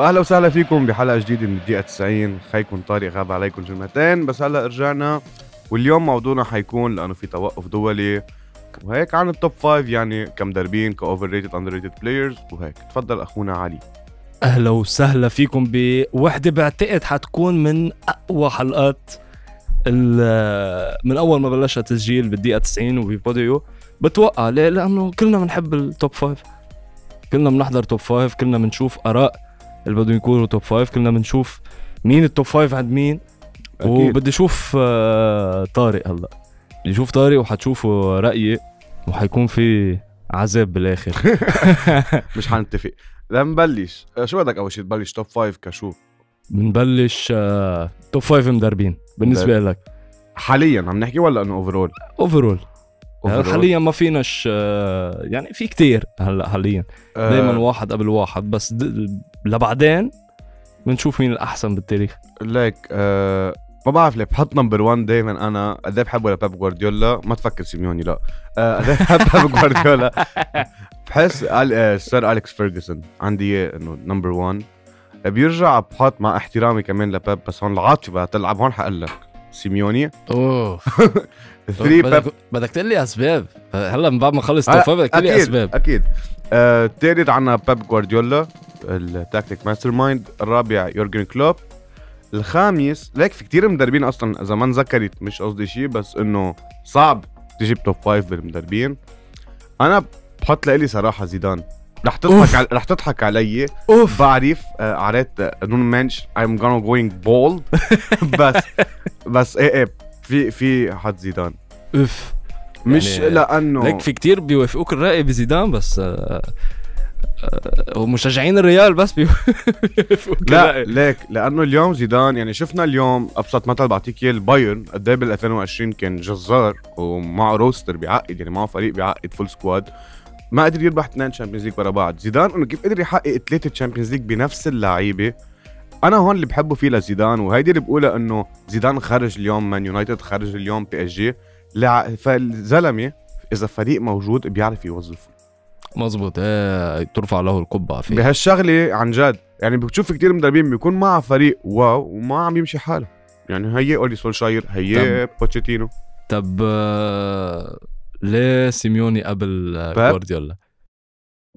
واهلا وسهلا فيكم بحلقة جديدة من الدقيقة 90 خيكم طارق غاب عليكم جمعتين. بس هلا رجعنا واليوم موضوعنا حيكون لأنه في توقف دولي. وهيك عن ال top five يعني كمدربين ك overrated underrated players وهيك. تفضل أخونا علي. أهلا وسهلا فيكم بوحده بعتقد حتكون من أقوى حلقات من أول ما بلشت تسجيل بالدقيقة 90 وببوديو بتوقع ليه؟ لأنه كلنا بنحب ال top five كلنا بنحضر top five كلنا بنشوف آراء اللي بدهم يكونوا top five كلنا بنشوف مين ال top five عند مين. أكيد. وبدي أشوف آه، طارق هلأ. بدي أشوف طارق وحتشوفوا رأيي وحيكون في عتاب بالآخر. مش حنتفق. لنبلش آه، شو بدك أول شيء تبلش top five كشو؟ بنبلش آه، top five مدربين بالنسبة لك. حاليا عم نحكي ولا إنه اوفرول اوفرول حاليا ما فيناش آه، يعني في كتير هلا حاليا. آه، دائما واحد قبل واحد بس لبعدين بنشوف مين الأحسن بالتاريخ. ليك آه ما بعرف ليه بحط number 1 دائما أنا. قد إيه بحبه لبيب جوارديولا؟ ما تفكر سيميوني لا. آه، قد إيه بحب بيب جوارديولا؟ بحس آل- آه، سير أليكس فيرجسون. عندي إياه إنه number 1 بيرجع بحط مع احترامي كمان لبيب بس هون العاطفة تلعب هون حقول لك سيميوني. أوه. 3 بيب بدك بدك تقول لي أسباب. هلا من بعد ما خلص top بدك تقول لي أكيد أسباب. أكيد. آه، الثالث عنا بيب جوارديولا ال tactic mastermind الرابع يورجن كلوب الخامس ليك في كتير مدربين أصلا إذا ما انذكرت مش قصدي شيء بس إنه صعب تجيب top five بالمدربين. أنا بحط لإلي صراحة زيدان. رح تضحك. على رح تضحك علي. أوف. بعرف آه، قريت نون منش I'm gonna going bold بس بس إيه إيه في في حد زيدان. أوف. مش يعني لأنه ليك في كتير بيوافقوك الرأي بزيدان بس آه، آه، ومشجعين الريال بس بي- بيوافقوك لا. ليك لأنه اليوم زيدان يعني شفنا اليوم أبسط مثل بعطيك إياه البايرن قد إيه بال 2020 كان جزار ومعه roster بيعقد يعني معه فريق بيعقد full squad ما قدر يربح اثنين Champions League ورا بعض. زيدان إنه كيف قدر يحقق ثلاثة Champions League بنفس اللعيبة؟ أنا هون اللي بحبه فيه لزيدان وهيدي اللي بقولها إنه زيدان خرج اليوم مان يونايتد خرج اليوم PSG فالزلمة إذا فريق موجود بيعرف يوظفه. مزبوط آه، ترفع له القبعة فيه. بهالشغلة عن جد يعني بتشوف كتير مدربين بيكون معه فريق wow وما عم يمشي حاله. يعني هي أولي سولشاير هي بوتشيتينو. طب آه، ليه سيميوني قبل آه،؟ جوارديولا؟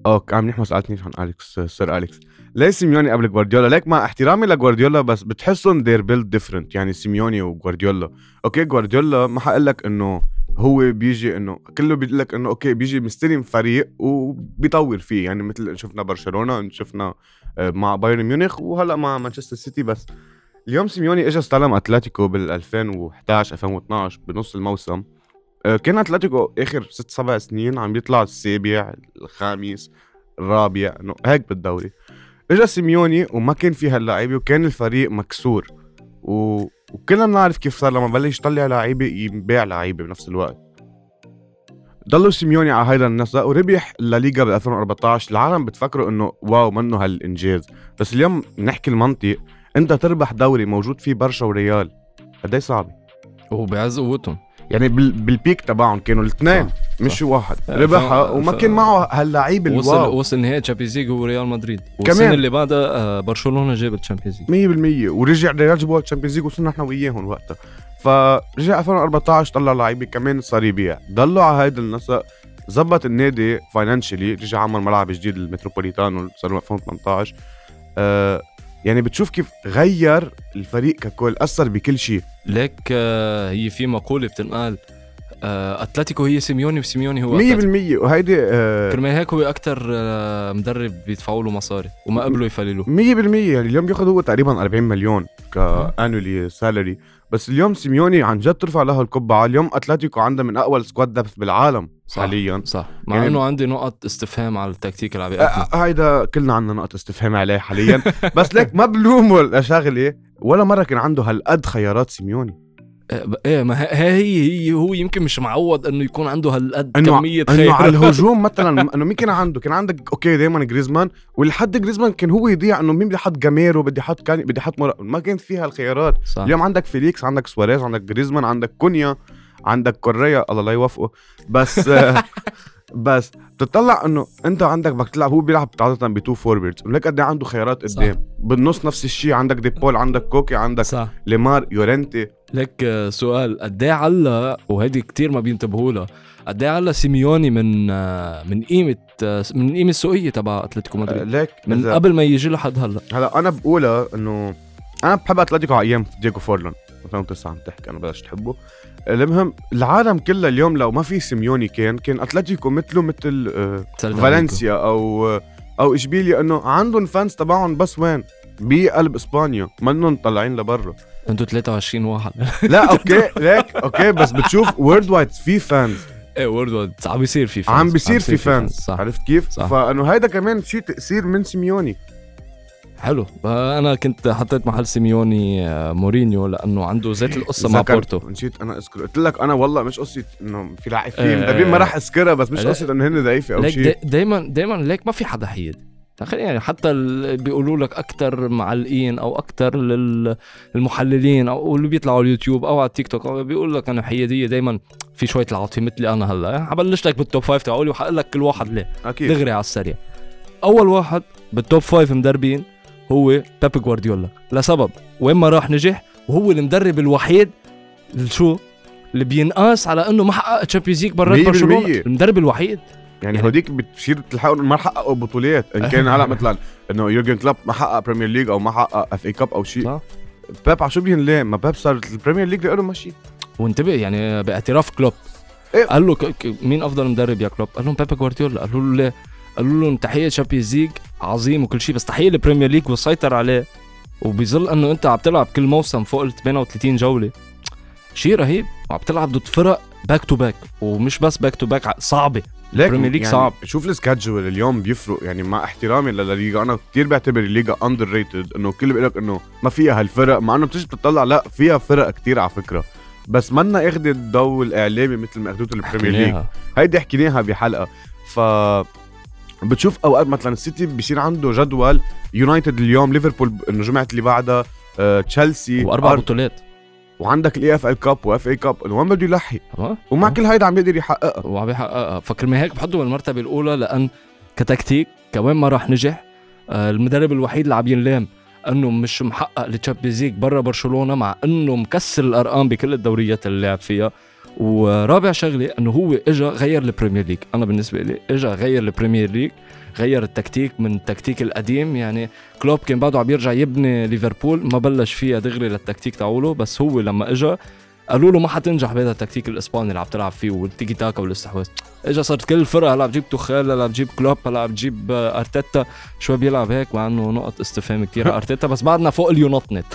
okay عم نحن سألتنيش عن أليكس سير أليكس. ليه سيميوني قبل جوارديولا؟ ليك مع احترامي لجوارديولا بس بتحسهم they're built different يعني سيميوني وجوارديولا. okay جوارديولا ما حقول لك إنه هو بيجي إنه كله بيقول لك إنه okay بيجي مستلم فريق وبيطور فيه يعني مثل شفنا برشلونة شفنا آه، مع بايرن ميونخ وهلأ مع مانشستر سيتي بس. اليوم سيميوني اجى استلم أتلتيكو بال 2011 2012 بنص الموسم. آه، كان أتلتيكو آخر ست سبع سنين عم بيطلع السابع الخامس الرابع إنه هيك بالدوري. اجى سيميوني وما كان في هاللعيبة وكان الفريق مكسور. و... وكلنا بنعرف كيف صار لما بلش يطلع لعيبة يبيع لعيبة بنفس الوقت. ضلوا سيميوني على هيدا النسق وربح الليغا ب 2014 العالم بتفكروا إنه wow منه هالإنجاز. بس اليوم نحكي المنطق إنت تربح دوري موجود فيه برشا وريال. قد صعبه وهو بعز قوتهم. يعني بال... بال peak تبعهم كانوا الاثنين صح، مش واحد. ربحها ف- وما ف- كان معه هاللعيب وصل الواو. وصل نهائي Champions League هو ريال مدريد. كمان. والسنة اللي بعدها آه، برشلونة جاب ال Champions League 100% ورجع الريال جابوا ال Champions League وصلنا إحنا وياهم وقتها. فرجع 2014 طلع لعيبه كمان صار يبيع ضلوا على هيدا النسق زبط النادي financially رجع عمل ملعب جديد المتروبوليتانو صار 2018 آه يعني بتشوف كيف غير الفريق ككل أثر بكل شيء. ليك آه، هي في مقولة بتنقال آه، أتلتيكو هي سيميوني وسيميوني هو 100% اتلتيكو وهيدي آه كرمال هيك هو أكثر مدرب بيدفعوا له مصاري وما قبلوا يفللوه. 100% يعني اليوم بياخذ هو تقريبا 40 مليون annually salary بس اليوم سيميوني عن جد ترفع له القبعة. اليوم أتلتيكو عنده من أقوى ال squad depth بالعالم. صح. حاليا. صح. مع يعني- إنه عندي نقط استفهام على التكتيك اللي عم آه، آه، هيدا كلنا عنا نقطة استفهام عليه حاليا. بس ليك ما بلومه لشغلة ولا مرة كان عنده هالقد خيارات سيميوني. إيه ما ه- هي هي هو يمكن مش معود إنه يكون عنده هالقد كمية إنه على الهجوم مثلا إنه مين كان عنده؟ كان عندك okay دائما جريزمان والحد جريزمان كان هو يضيع إنه مين بدي أحط جاميرو بدي أحط كاني بدي أحط ما كان فيها الخيارات صح. اليوم عندك فيليكس عندك سواريز عندك جريزمان عندك كونيا. عندك كوريا الله لا يوفقه بس بس بتطلع إنه أنت عندك بدك تلعب هو بيلعب عادة ب two forwards ولك قد إيه عنده خيارات صح. قدام. بالنص نفس الشيء عندك ديبول عندك كوكي عندك صح. ليمار يورنتي لك آه، سؤال قد إيه علا وهيدي كتير ما بينتبهوا لها قد إيه علا سيميوني من آه، من قيمة آه، من القيمه السوقية تبع أتلتيكو مدريد؟ ليك من قبل ما يجي لحد هلا. هلا أنا بقولها إنه أنا بحب أتلتيكو على أيام دييغو فورلان. 2009 عم تحكي أنا بلشت أحبه. المهم العالم كله اليوم لو ما في سيميوني كان كان أتلتيكو مثله مثل آه، فالنسيا أو أو إشبيليا إنه عندهم fans تبعهم بس وين؟ بقلب إسبانيا منهم طالعين لبرا. أنتوا 23 واحد. لا okay ليك okay بس بتشوف worldwide في fans إيه world world عم بيصير في fans عم بيصير في fans صح. عرفت كيف؟ صح. فإنه هيدا كمان شيء تأثير من سيميوني. حلو. آه، أنا كنت حطيت محل سيميوني آه، مورينيو لأنه عنده ذات القصة مع بورتو. نسيت أنا أذكر. قلت لك أنا والله مش قصة إنه في لعيب آه، ما راح أذكرها بس مش. قصة إنه هن ضعيفة أو شيء. دا دايما دايما ليك ما في حدا حيد. يعني حتى بيقولوا لك أكثر معلقين أو أكثر للمحللين أو اللي بيطلعوا على اليوتيوب أو على التيك توك. بيقول لك انه حيادية دايما في شوية العاطفة مثلي أنا هلأ. يعني حبلش لك بال top five تبعولي وحقول لك كل واحد ليه أكيد. دغري على السريع. أول واحد بال top five مدربين. هو بيب جوارديولا. لسبب وين ما راح نجح وهو المدرب الوحيد شو؟ اللي بينقاس على إنه ما حقق Champions League مية برشلونة. المدرب الوحيد. يعني يعني- هوديك بتصير تلحقوا ما حققوا بطولات إن كان هلأ مثلا إنه يورجن كلوب ما حقق Premier League أو ما حقق FA Cup أو شيء. بيب على شو بينلام ما بيب صار ال Premier League له ماشي. وانتبه يعني باعتراف كلوب. إيه. قال له ك... ك... مين أفضل مدرب يا كلوب؟ قال لهم بيب جوارديولا. قالوا له ليه؟ قالوا لهم تحية Champions League عظيم وكل شيء بس تحية ال Premier League وسيطر عليه. وبظل إنه أنت عم تلعب كل موسم فوق ال 38 جولة. شيء رهيب. وعم تلعب ضد فرق back to back ومش بس back to back صعبة. ليك Premier League يعني صعب. شوف ال schedule اليوم بيفرق. يعني مع احترامي للليغا أنا كثير بعتبر الليغا underrated إنه الكل بيقول لك إنه ما فيها هالفرق مع إنه بتيجي بتطلع لا فيها فرق كثير على فكرة. بس منا أخذت الضوء الإعلامي مثل ما اخذته ال Premier League. هيدي حكيناها بحلقة. ف بتشوف أوقات مثلا السيتي بيصير عنده جدول يونايتد اليوم ليفربول الجمعه اللي بعدها آه، تشيلسي وأربع أر- بطولات. وعندك ال EFL Cup و FA Cup وين بده يلحق. ومع كل هيدا عم يقدر يحققها. وعم يحققها. فكرمال هيك بحطه بالمرتبة الأولى لأن كتكتيك كوين ما راح نجح. آه، المدرب الوحيد اللي عم ينلام إنه مش محقق ل Champions League برا برشلونة مع إنه مكسر الأرقام بكل الدوريات اللي لعب فيها. ورابع شغلة إنه هو اجى غير ال Premier League. أنا بالنسبة لي اجى غير ال Premier League غير التكتيك من التكتيك القديم. يعني كلوب كان بعده عم يرجع يبني ليفربول ما بلش فيها دغري للتكتيك تاعوله. بس هو لما اجى قالوا له ما حتنجح بهذا التكتيك الإسباني اللي عم تلعب فيه والتيكي تاكا والاستحواذ. اجى صارت كل الفرق هلا بتجيب توخيل هلا بتجيب كلوب هلا بتجيب آه، أرتيتا. شوي بيلعب هيك؟ مع إنه نقط استفهام كثير أرتيتا بس بعدنا فوق اليونايتد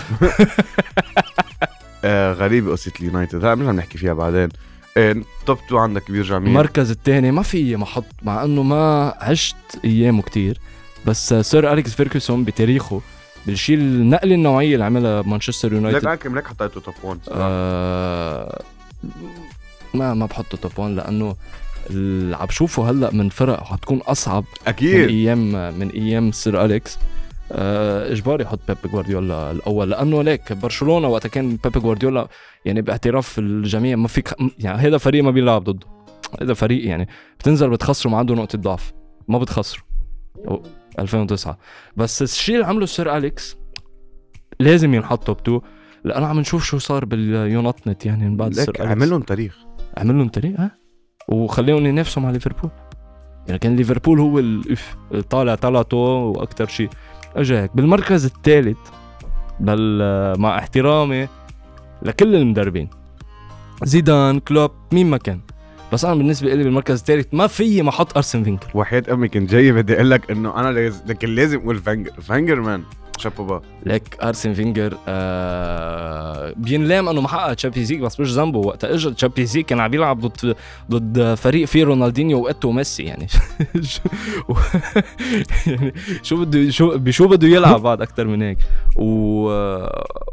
آه غريبة قصة اليونايتد. هلا بنرجع نحكي فيها بعدين. آه top 2 عندك بيرجع مين؟ المركز الثاني ما في ما أحط مع انه ما عشت ايامه كتير بس آه، Sir أليكس فيرجسون بتاريخه بالشيء النقله النوعية اللي عملها بمانشستر ليك يونايتد كم لك حطيته top 1 صراحة. آه ما ما بحطه top 1 لأنه اللي عم بشوفه هلأ من فرق حتكون أصعب من أكيد. أيام من أيام Sir أليكس. آه اجباري أحط بيب جوارديولا الأول لأنه ليك برشلونة وقتها كان بيب جوارديولا يعني باعتراف الجميع ما فيك يعني هذا فريق ما بيلعب ضده. هذا فريق يعني بتنزل بتخسروا ما عنده نقطة ضعف ما بتخسروا أو 2009 بس الشيء اللي عمله Sir أليكس لازم ينحط top 2 لأنه عم نشوف شو صار باليونايتد يعني من بعد Sir ليك أليكس. عمل لهم تاريخ. عمل لهم طريق ها؟ وخليهم ينافسوا مع ليفربول. يعني كان ليفربول هو طالع طلعته وأكثر شيء. اجى هيك بالمركز الثالث بل مع احترامي لكل المدربين. زيدان كلوب مين ما كان. بس أنا بالنسبة لي بالمركز الثالث ما في ما أحط أرسن فينجر. وحياة أمي كنت جاي بدي أقول لك إنه أنا لاز... لكن لازم أقول فينجر فينجر man chapeau bas لك أرسن فينجر آه بينلام إنه ما حقق Champions League بس مش ذنبه. وقتها اجى Champions League كان عم يلعب ضد ضد فريق فيه رونالدينيو وإيتو وميسي يعني. يعني شو بده شو بشو بده يلعب بعد أكثر من هيك؟ و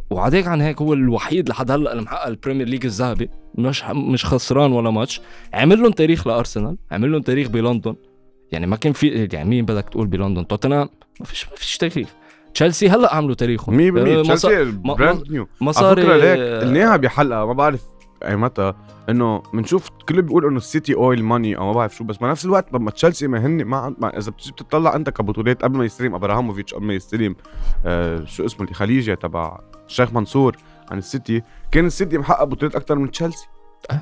وعديك عن هيك هو الوحيد لحد هلأ اللي محقق ال Premier League الذهبي. مش مش خسران ولا ماتش. عمل لهم تاريخ لأرسنال عمل لهم تاريخ بلندن. يعني ما كان في يعني مين بدك تقول بلندن؟ توتنهام. ما فيش ما فيش تاريخ. تشيلسي هلأ عملوا تاريخهم. 100% آه، تشيلسي brand new على مصاري فكرة ليك قلناها بحلقة ما بعرف ايمتى إنه بنشوف كل بيقول إنه السيتي oil money أو ما بعرف شو بس بنفس الوقت لما تشيلسي ما هن ما, ما إذا بتجي بتطلع أنت كبطولات قبل ما يستلم أبراهاموفيتش قبل ما يستلم آه شو اسمه اللي خليجه تبع الشيخ منصور عن السيتي كان السيتي محقق بطولات أكثر من تشيلسي. أه.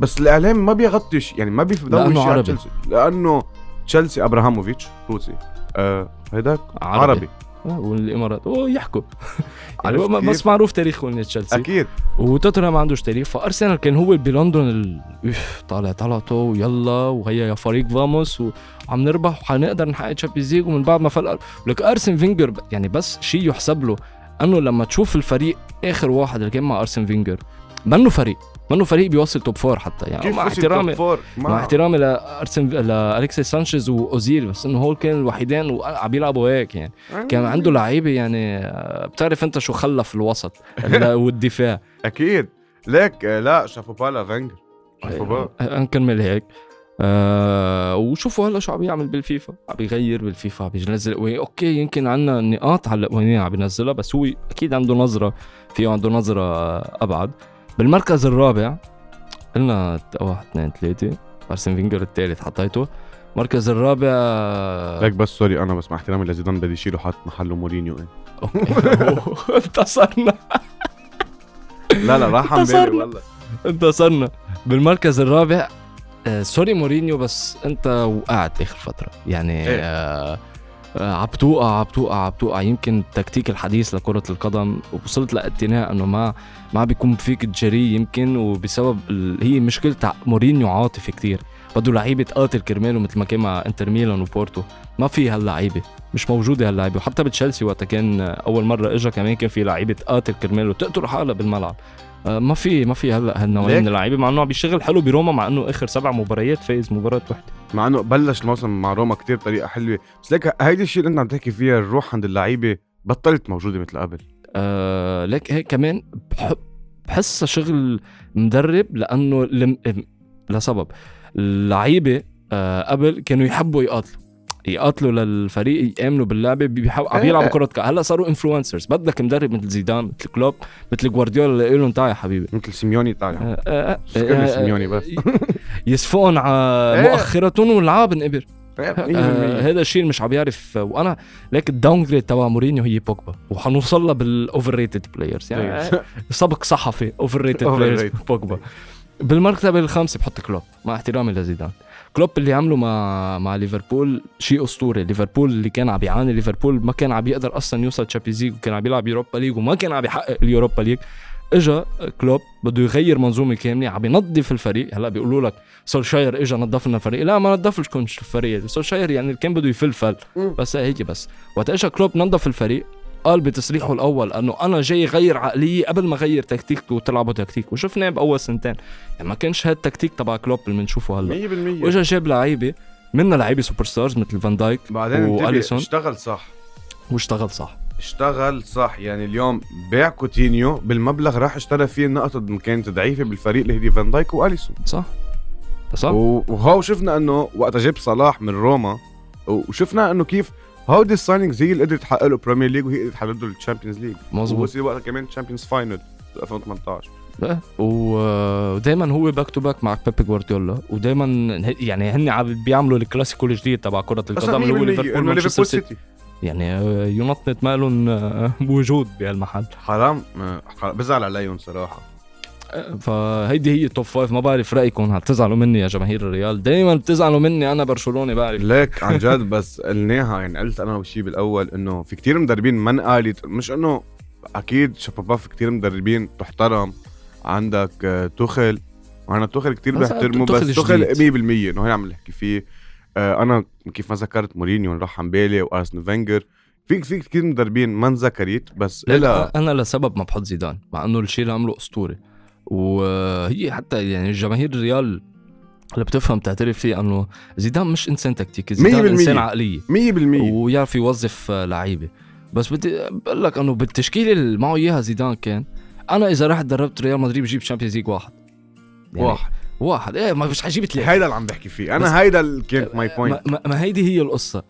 بس الإعلام ما بيغطيش يعني ما بيضوي شيء على عربي. تشيلسي. لأنه تشيلسي أبراهاموفيتش روسي. آه هيداك عربي, آه، والإمارات. أوه يحكوا. يعني؟ بس معروف تاريخهم تشيلسي. أكيد. وتوتنهام ما عندوش تاريخ. فأرسنال كان هو بلندن ال... طالع طلعته ويلا وهيا يا فريق vamos وعم نربح وحنقدر نحقق Champions League ومن بعد ما فلق لك أرسن فينجر يعني بس شيء يحسب له إنه لما تشوف الفريق آخر واحد اللي كان مع أرسن فينجر منه فريق. منه فريق بيوصل top four حتى يعني مع احترامي؟ مع احترامي لارسن لأليكسيس سانشيز وأوزيل بس إنه هول كان الوحيدين وعم بيلعبوا هيك يعني. كان عنده لعيبة يعني آه، بتعرف أنت شو خلف الوسط ال- والدفاع. أكيد. ليك آه، لا chapeau bas لا فينجر. chapeau bas آه، نكمل هيك. آه وشوفوا هلأ شو عم يعمل بالفيفا. عم يغير بالفيفا عم ينزل. okay يمكن عنا نقاط على القوانين عم ينزلها بس هو أكيد عنده نظرة فيه عنده نظرة آه، أبعد. بالمركز الرابع قلنا واحد اثنين ثلاثة. أرسن فينجر الثالث حطيته. المركز الرابع ليك بس sorry أنا بس مع احترامي لزيدان بدي يشيله حط محله مورينيو. إيه. انتصرنا. لا لا راح بالي انتصرنا. والله. انتصرنا. بالمركز الرابع آه sorry مورينيو بس أنت وقعت آخر فترة. يعني إيه. آه آه، عم توقع عم توقع عم توقع. يمكن التكتيك الحديث لكرة القدم وصلت لاقتناع انه ما ما بيكون فيك تجري يمكن وبسبب. هي مشكلة مورينيو عاطفي كتير. بده لعيبة تقاتل كرماله مثل ما كان مع انتر ميلان وبورتو. ما في هاللعيبة مش موجودة هاللعيبة. وحتى بتشيلسي وقتها كان أول مرة إجا كمان كان في لعيبة تقاتل كرماله تقتل حالها بالملعب. ما في ما في هلأ هالنوعية ليك؟ من اللعيبة مع إنه عم بيشتغل حلو بروما مع إنه آخر سبع مباريات فايز مباراة واحدة مع إنه بلش الموسم مع روما كتير بطريقه حلوة. بس ليك هيدي الشيء اللي أنت عم تحكي فيها الروح عند اللعيبة بطلت موجودة مثل قبل؟ آه لك هيك كمان بحب بحسها شغل مدرب لأنه لم... لسبب. اللعيبة آه قبل كانوا يحبوا يقاتلوا. يقاتلوا للفريق يآمنوا باللعبة عم إيه. يلعبوا كرة قدم هلأ صاروا influencers بدك مدرب مثل زيدان مثل كلوب مثل جوارديولا اللي لهم تعال يا حبيبي. مثل سيميوني تعال آه، آه، آه، سيميوني بس. يسفقون على. مؤخرتهم والعب انقبر 100% هذا الشيء مش عم يعرف. وأنا ليك ال downgrade تبع مورينيو هي بوجبا. وحنوصل لها بال overrated players يعني سبق صحفي overrated players. بوجبا. بالمرتبة الخامسة بحط كلوب مع احترامي لزيدان. كلوب اللي عمله مع مع ليفربول شيء أسطوري. ليفربول اللي كان عم بيعاني ليفربول ما كان عم يقدر أصلا يوصل Champions League وكان عم بيلعب Europa League وما كان عم يحقق ال Europa League إجا كلوب بده يغير منظومة كاملة عم ينظف الفريق. هلأ بيقولوا لك سولشاير اجى نظف لنا الفريق لا ما نظفش كونش الفريق. سولشاير يعني كان بده يفلفل. بس هيك بس. وقت اجى كلوب نظف الفريق قال بتصريحه الأول أنه أنا جاي غير عقلية قبل ما غير تكتيك وتلعبوا تكتيك وشفناه بأول سنتين. يعني ما كانش هاد التكتيك تبع كلوب اللي بنشوفه هلأ. 100% وإجا جاب لعيبة منا لعيبة superstars مثل فان دايك بعدين انتبه وأليسون. اشتغل صح. واشتغل صح. اشتغل صح. يعني اليوم باع كوتينيو بالمبلغ راح اشترى فيه النقط اللي كانت ضعيفة بالفريق اللي هي فان دايك واليسون صح. صح. وهو شفنا إنه وقت جاب صلاح من روما وشفنا إنه كيف هودي ال signings هي اللي قدرت تحقق له Premier League وهي اللي تحقق له ال Champions League مظبوط. وبصير وقتها كمان Champions final 2018 إيه. و- ودايما هو back to back مع بيب جوارديولا ودايما يعني هن عم بيعملوا الكلاسيكو الجديد تبع كرة القدم اللي هو ليفربول مانشستر سيتي. يعني آه، ينطنط ما لهم آه، بوجود بهالمحل. حرام آه، حرام. بزعل عليهم صراحة. فهيدي هي ال top five ما بعرف رأيكم هل تزعلوا مني يا جماهير الريال؟ دائما بتزعلوا مني أنا برشلوني بعرف. ليك عن جد بس قلناها يعني قلت أنا وشي بالأول إنه في كتير مدربين من قالي مش إنه أكيد شبابا في كتير مدربين تحترم. عندك آه، توخل وأنا توخل كتير بحترمه بس توخل جديد. 100% إنه هي عم نحكي فيه. آه، أنا كيف ما ذكرت مورينيو راح عن بالي وأرسين فينجر. في في كتير مدربين ما انذكرت بس لا أنا لسبب ما بحط زيدان مع إنه الشيء اللي عمله أسطوري. وهي حتى يعني جماهير الريال اللي بتفهم تعترف فيه إنه زيدان مش إنسان تكتيكي زيدان. إنسان عقلية. 100% ويعرف يوظف آه، لعيبة. بس بدي بقول لك إنه بالتشكيلة اللي معه إياها زيدان كان أنا إذا رحت دربت ريال مدريد بجيب Champions League واحد. يعني واحد. واحد. إيه ما مش حجيب ثلاثة هيدا اللي عم بحكي فيه. أنا هيدا اللي كان my ما, point ما, هيدي هي القصة.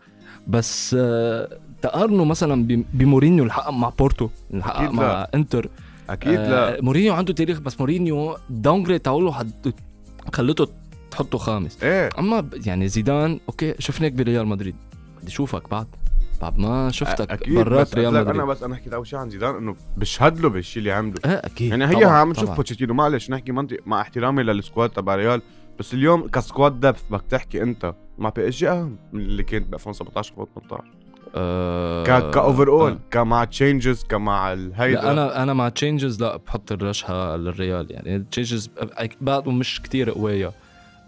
بس آه، تقارنه مثلا بمورينيو اللي حقق مع بورتو اللي حقق مع لا. إنتر. أكيد لا. آه مورينيو عنده تاريخ بس مورينيو downgrade تاعوله حد خلته تحطه خامس. إيه. أما يعني زيدان okay شفناك بريال مدريد. بدي أشوفك بعد. بعد ما شفتك أكيد برات ريال مدريد. أنا بس أنا حكيت أول شيء عن زيدان إنه بشهد له بالشيء اللي عمله. إيه أكيد يعني هي عم نشوف. بوتشيتينو. معلش نحكي منطق مع احترامي لل squad تبع ريال بس اليوم كسكواد دبث بدك تحكي أنت مع بي اس جي أهم من اللي كانت ب 2017 2018 آه ك كاوفر اول آه. كمع تشينجز كمع الهيدا لا أنا أنا مع تشينجز لا بحط الرشحة للريال يعني تشينجز بعده مش كتير قوية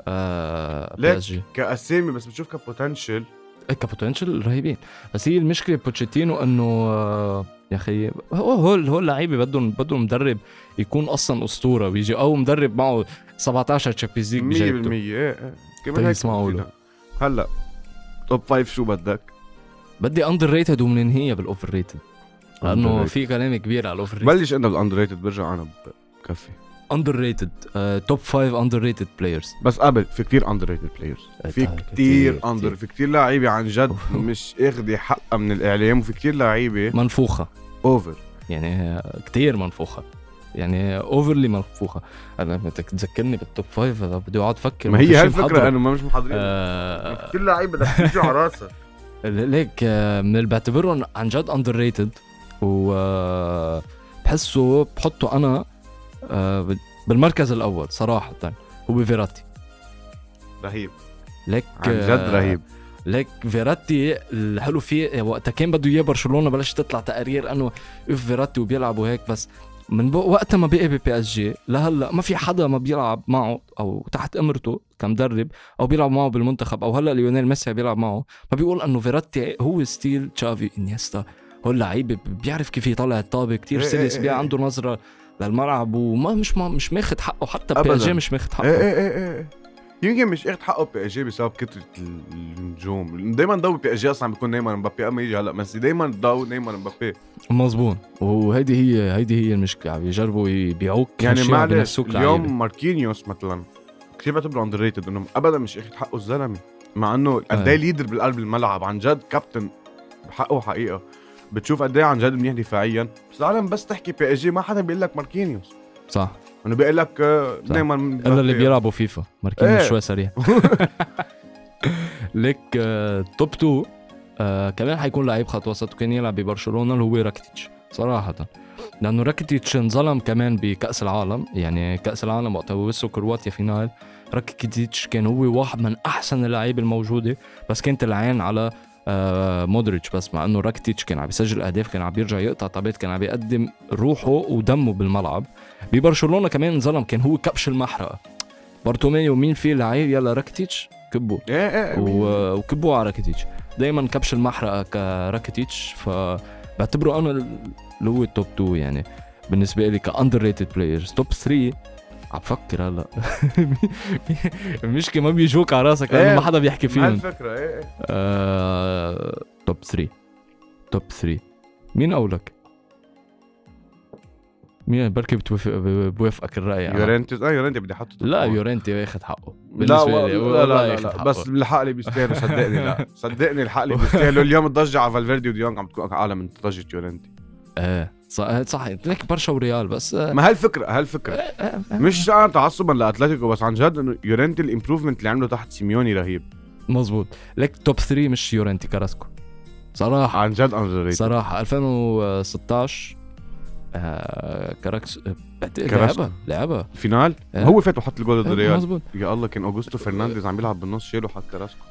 آه ليك. كأسامي بس بتشوف كبوتنشل إيه كبوتنشل رهيبين بس هي المشكلة بوتشيتينو إنه آه يا أخي هو هو هو اللعيبة بدهم بدهم مدرب يكون أصلا أسطورة ويجي أو مدرب معه 17 Champions League 100% بجيبته إيه إيه كمان طيب هيك. هلأ top five شو بدك؟ بدي underrated ومننهيها بال overrated لأنه Underrated. في كلام كبير على ال overrated بلش انت بال underrated برجع أنا بكفي. underrated top 5 underrated players بس قبل في كتير underrated players في كتير كتير، under. في كتير لعيبة عن جد. مش اخذه حقها من الإعلام وفي كتير لعيبة منفوخة. over يعني كتير منفوخة. يعني overly منفوخة. أنا بدك تذكرني بال top five هذا بدي أقعد أفكر ما هي هالفكرة. انه ما مش محضرين آه كتير لعيبة بدك تيجي على راسها ليك آه، من اللي بعتبرهم عن جد underrated و آه، بحسه بحطه أنا آه، بالمركز الأول صراحة. هو فيراتي. رهيب. ليك عن جد رهيب. ليك فيراتي الحلو فيه وقتها كان بده اياه برشلونة بلش تطلع تقارير إنه اوف فيراتي وبيلعب وهيك بس من وقتها ما بقي ب PSG لهلأ ما في حدا ما بيلعب معه أو تحت أمرته كمدرب أو بيلعب معه بالمنتخب أو هلأ ليونيل ميسي بيلعب معه ما بيقول إنه فيراتي هو style تشافي إنيستا هو اللعيب بيعرف كيف يطلع الطابة كتير إيه إيه سلس إيه بيع. عنده نظرة للملعب وما مش ما مش ماخذ حقه حتى PSG مش ماخذ حقه إيه إيه إيه يمكن مش اخذ حقه PSG بسبب كثره النجوم. دائما ضو PSG أصلا بيكون نيمار مبابي أما يجي هلأ ميسي دائما ضو نيمار مبابي. مزبوط وهيدي هي هيدي هي المشكلة عم يجربوا يبيعوك يعني معلش. اليوم ماركينيوس مثلا كثير بعتبره underrated إنه ابدا مش اخذ حقه الزلمة. مع إنه قد. إيه leader بالقلب الملعب عن جد كابتن بحقه حقيقة. بتشوف قد إيه عن جد منيح دفاعيا. بس العالم بس تحكي PSG ما حدا بيقول لك ماركينيوس. صح. انه بيقول لك آه،. نيمار الا اللي بيلعبوا فيفا. ماركينيوس إيه. شوي سريع. آه، top 2 آه كمان حيكون لعيب خط وسط وكان يلعب ببرشلونة اللي هو راكيتيتش صراحة. لأنه راكيتيتش انظلم كمان بكأس العالم. يعني كأس العالم وقتها وصلوا كرواتيا final. راكيتيتش كان هو واحد من أحسن اللعيبة الموجودة بس كانت العين على آه مودريتش بس مع إنه راكيتيتش كان عم يسجل أهداف كان عم يرجع يقطع طابات كان عم يقدم روحه ودمه بالملعب. ببرشلونة كمان انظلم كان هو كبش المحرقة. بارتوميو مين فيه لعيب؟ يلا راكيتيتش كبوا إيه إيه و- وكبوا على راكيتيتش دائما كبش المحرقة كراكيتيتش فبعتبره أنا اللي هو ال top 2 يعني. بالنسبة لي ك underrated players top 3 عم بفكر هلا. المشكلة ما بيجوك على راسك لأنه إيه. ما حدا بيحكي فيهم. الفكرة إيه إيه. آه، top 3 top 3 مين أولك؟ مين بركي بتوافق بوافقك الرأي؟ يعني. يورنتيز آه يورنتي بدي أحطه لا. يورنتي واخد حقه. لا لا لا, لا, لا. بس الحق اللي بيستاهلوا صدقني لا. صدقني الحق اللي بيستاهلوا. اليوم الضجة على فالفيردي وديونج عم تكون أعلى من ضجة يورنتي. إيه صح صح لك برشا وريال بس آه، ما هالفكره هالفكره آه، آه، مش أنا تعصبا لأتلتيكو بس عن جد إنه يورنتي ال improvement اللي عمله تحت سيميوني رهيب. مزبوط لك top 3 مش يورنتي كاراسكو. صراحة. عن جد under صراحة. 2016 آه كاراسكو. لعبها لعبها final؟ آه. هو فات وحط الجول ضد الريال مزبوط يا الله كان أوغوستو فرنانديز عم بيلعب بالنص شاله حط كراسكو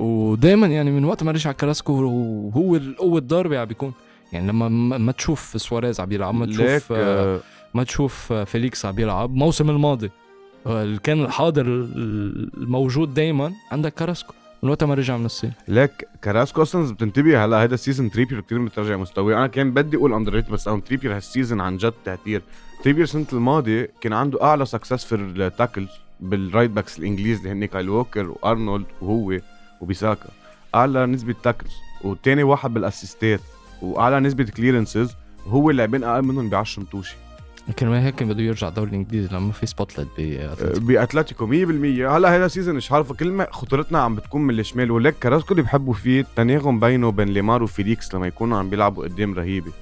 ودائما يعني من وقت ما رجع كاراسكو وهو القوة الضاربة عم بيكون يعني لما ما تشوف سواريز عم يلعب ما تشوف آه، آه، ما تشوف آه، فيليكس عم بيلعب الموسم الماضي اللي كان الحاضر الموجود دائما عندك كاراسكو من وقت ما رجع من الصين ليك كراسكو أصلا بتنتبه هلا هيدا ال season تريبير كثير متراجع مستواه أنا كان بدي أقول under بس أنا تريبير هال season عن جد تهتير تريبير السنة الماضيه كان عنده أعلى success في ال tackles بال right backs الإنجليز اللي هن كايل ووكر وارنولد وهو وبيساكا. أعلى نسبة tackles وتاني واحد بالاسيستات وأعلى نسبة clearances وهو اللاعبين أقل منهم ب 10 متوشه ما هيك كان بده يرجع الدوري الإنجليزي لما في spotlight بأتلتيكو. باتلتيكو 100% هلأ هذا season مش عارفة كل ما خطورتنا عم بتكون من الشمال ولك كراسكو اللي بحبوا فيه التناغم بينه وبين ليمار وفيليكس لما يكونوا عم بيلعبوا قدام رهيبة.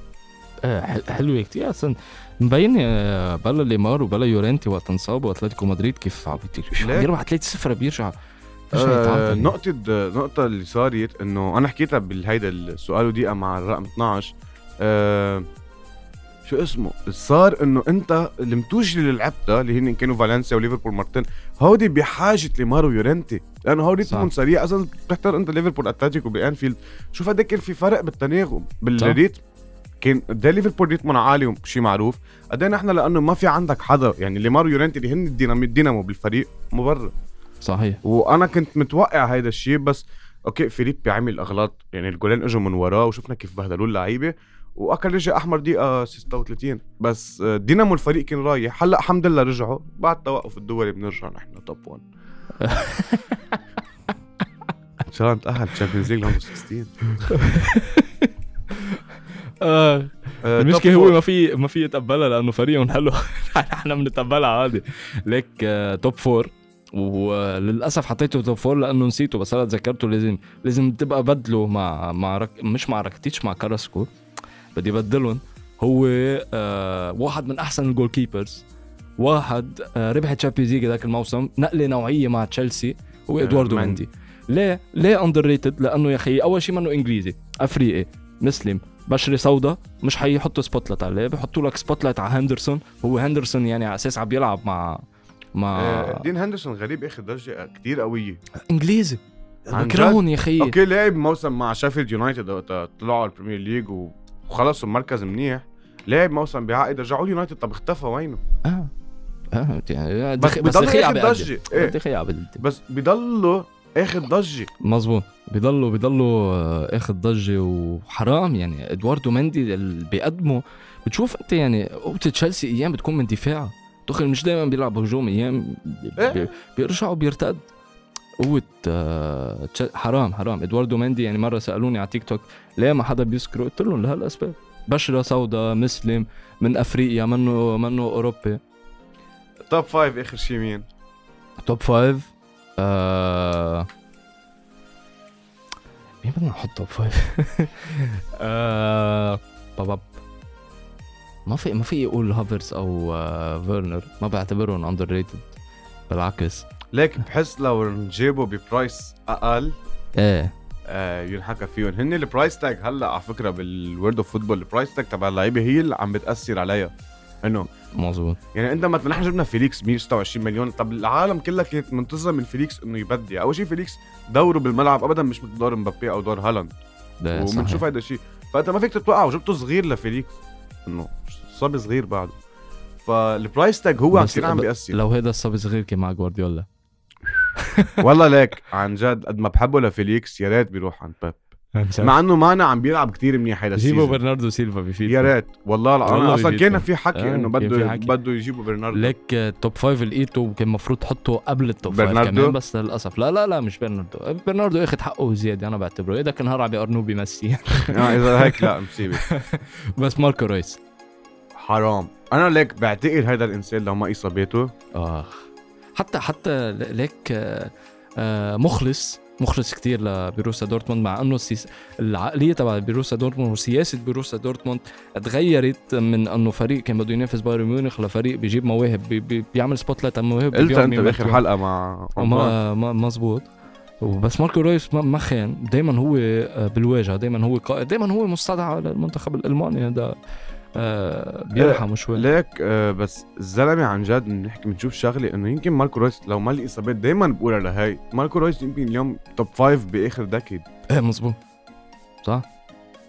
آه، حل- حلوة كتير. أصلا مبينه آه، بلا ليمار وبلا يورنتي وقت انصابوا اتلتيكو مدريد كيف عم. بيربح 3-0 بيرجع بيرجع. آه. نقطة النقطة اللي صارت إنه أنا حكيتها بالهيدا السؤال ودقيقة مع الرقم 12 آه شو اسمه؟ صار إنه أنت المتوش اللي لعبتها اللي هن كانوا فالنسيا وليفربول مرتين هودي بحاجة ليمار ويورنتي لأنه هودي صح. رتمهم سريع. أصلا بتحتار أنت ليفربول اتلتيكو بأنفيلد. شوف قد كان في فرق بالتناغم بالريتم كان قد إيه ليفربول ريتمهم عالي وشيء معروف. قد إيه نحن لأنه ما في عندك حدا يعني ليمار ويورنتي اللي هن الدينامو بالفريق مبرر. صحيح. وأنا كنت متوقع هيدا الشيء بس Okay فيليبي عمل أغلاط يعني الجولين إجوا من وراه وشفنا كيف بهدلوا اللعيبة وأكل رجع أحمر دقيقة 36 بس آه، دينامو الفريق كان رايح. هلأ الحمد لله رجعوا بعد توقف الدولي بنرجع نحن top 1 إن شاء الله نتاهل Champions League لل 16 آه آه، المشكلة هو. ما في ما في يتقبلها لأنه فريقهم حلو. إحنا بنتقبلها عادي. ليك آه، top four وللأسف حطيته top four لأنه نسيته بس هلا تذكرته لازم لازم تبقى بدله مع مع رك... مش مع ركتيتش مع كاراسكو. بدي بدلهم. هو آه واحد من أحسن ال goalkeepers. واحد آه ربح Champions League ذاك الموسم. نقلة نوعية مع تشيلسي. هو آه، إدواردو مندي. ليه؟ ليه underrated لأنه يا أخي أول شيء منه إنجليزي. أفريقي. مسلم. بشره سودا مش حيحطوا spotlight عليه. بحطوا لك spotlight على هندرسون. هو هندرسون يعني على أساس عم بيلعب مع مع آه، دين هندرسون غريب اخذ درجة كتير قوية. إنجليزي. بكرهون يا أخي. Okay لعب موسم مع شيفيلد يونايتد طلعوا على ال Premier League وخلصوا المركز منيح. لعب موسم بعقد رجعوا يونايتد. طب اختفى وينه؟ آه آه يعني بس دخ- بس بضل ضجه إيه. بس بضله اخذ ضجه مزبوط بيضلوا بيضلوا آه، اخذ ضجه وحرام. يعني إدواردو مندي اللي بيقدمه بتشوف أنت يعني قوة تشيلسي أيام بتكون من دفاع. دخل مش دائما بيلعب هجوم أيام إيه. بي- بيرجع وبيرتد قوة آه، حرام حرام إدواردو مندي يعني مرة سألوني على تيك توك ليه ما حدا بيذكره قلت لهم لهالأسباب بشرة سودا مسلم من أفريقيا منه منه أوروبي Top five آخر شيء مين؟ Top five آه... مين بدنا نحط top five؟ آه... بابا ما في ما في أقول هافرز أو آه... فيرنر. ما بعتبرهم underrated بالعكس. ليك بحس لو جابوا ب price أقل إيه. آه ينحكى فيهم. هن ال price tag هلأ على فكرة بال world of football ال price tag تبع اللعيبة هي اللي عم بتأثر عليها. إنه مظبوط. يعني إنت مثلا نحن جبنا فيليكس 126 مليون. طب العالم كلها كانت منتظره من فيليكس إنه يبدي. أول شيء فيليكس دوره بالملعب ابدا مش مثل دور مبابي أو دور هالاند. وبنشوف هذا الشيء. فأنت ما فيك تتوقع وجبته صغير لفيليكس. إنه صبي صغير بعده فال price tag هو بس كثير عم بيأثر لو هيدا الصبي صغير كان مع جوارديولا والله ليك عن جد قد ما بحبه لفيليكس يا ريت بيروح عند بيب. مع إنه مانا عم بيلعب كثير منيح هيدا جيبوا ال season برناردو سيلفا بفيد يا ريت والله العظيم. أصلا بيفيدنا. كان في حكي آه، إنه بده. بده يجيبوا برناردو. ليك آه، top five لقيته كان المفروض تحطه قبل ال top five برناردو؟ كمان بس للأسف. لا لا لا مش برناردو. برناردو أخذ حقه زيادة أنا بعتبره. إذا كان نهار عم بيقارنوه بميسي آه إذا هيك لا مصيبه بس ماركو رويس. حرام. أنا ليك بعتقد هذا الإنسان لو ما اصابته آخ. حتى حتى ليك آه، آه، مخلص مخلص كتير لبروسيا دورتموند مع إنه السيس... العقلية تبع بروسيا دورتموند وسياسة بروسيا دورتموند تغيرت من إنه فريق كان بده ينافس بايرن ميونخ لفريق بيجيب مواهب بي... بي... بيعمل spotlight على المواهب قلت أنت باخر. حلقة مع عمار. ما ما مزبوط وبس ماركو رويس ما- ما خان. دائما هو آه، بالواجهة دائما هو قائد دائما هو مستدعى للمنتخب الألماني. هذا آه، بيرحموا شوي. ليك آه بس الزلمه عن جد بنحكي بنشوف شغلة إنه يمكن ماركو رويس لو ما لي إصابات دائما بقولها لهي ماركو رويس يمكن اليوم top five بآخر دكيد إيه مزبوط صح؟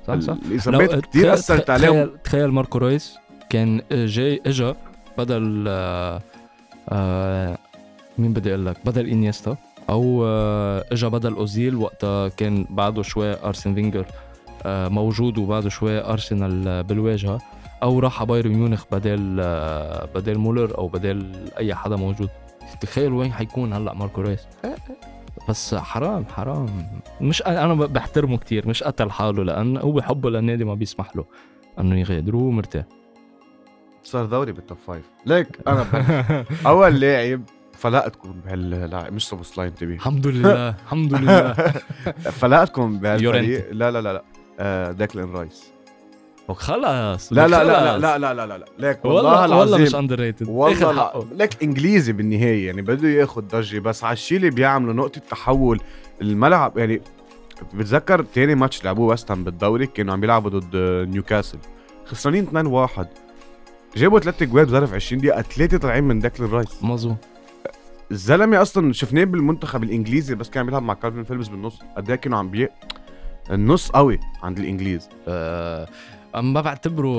صح صح. الإصابات كثير أثرت عليهم. تخيل تخيل ماركو رويس كان جاي إجا بدل آه آه مين بدي أقول لك؟ بدل إنيستا أو آه إجا بدل أوزيل وقتها كان بعده شوي أرسن فينجر آه موجود وبعده شوي أرسنال آه، بالواجهة. أو راح على بايرن ميونخ بدل بدل مولر أو بدل أي حدا موجود. تخيل وين حيكون هلأ ماركو رويس بس حرام حرام. مش أنا بحترمه كتير مش قتل حاله لأن هو بحبه للنادي ما بيسمح له. إنه يغادر وهو مرتاح صار دوري بال top five ليك أنا أول لاعب فلقتكم بهاللاعب مش سوبوسلاي انتبه الحمد لله الحمد لله. فلقتكم بهالفريق. لا لا لا لا. آه داكلين رايس. خلص. لا لا لا لا. لا لا لا لا لا. ليك والله والله والله مش العظيم underrated والله لا لك إنجليزي بالنهاية يعني بده ياخذ ضجة بس على الشيء اللي بيعملوا نقطة تحول الملعب يعني بتذكر تاني ماتش لعبوه ويست هام بالدوري؟ كانوا عم بيلعبوا ضد نيوكاسل. خسرانين 2-1 جابوا ثلاث جوال بظرف 20 دقيقة ثلاثة طالعين من داكلين رايس مظبوط. الزلمة أصلا شفناه بالمنتخب الإنجليزي بس كان عم بيلعب مع كالفين فيلبس بالنص. قد إيه كانوا عم بي النص قوي عند الإنجليز. آه ما بعتبره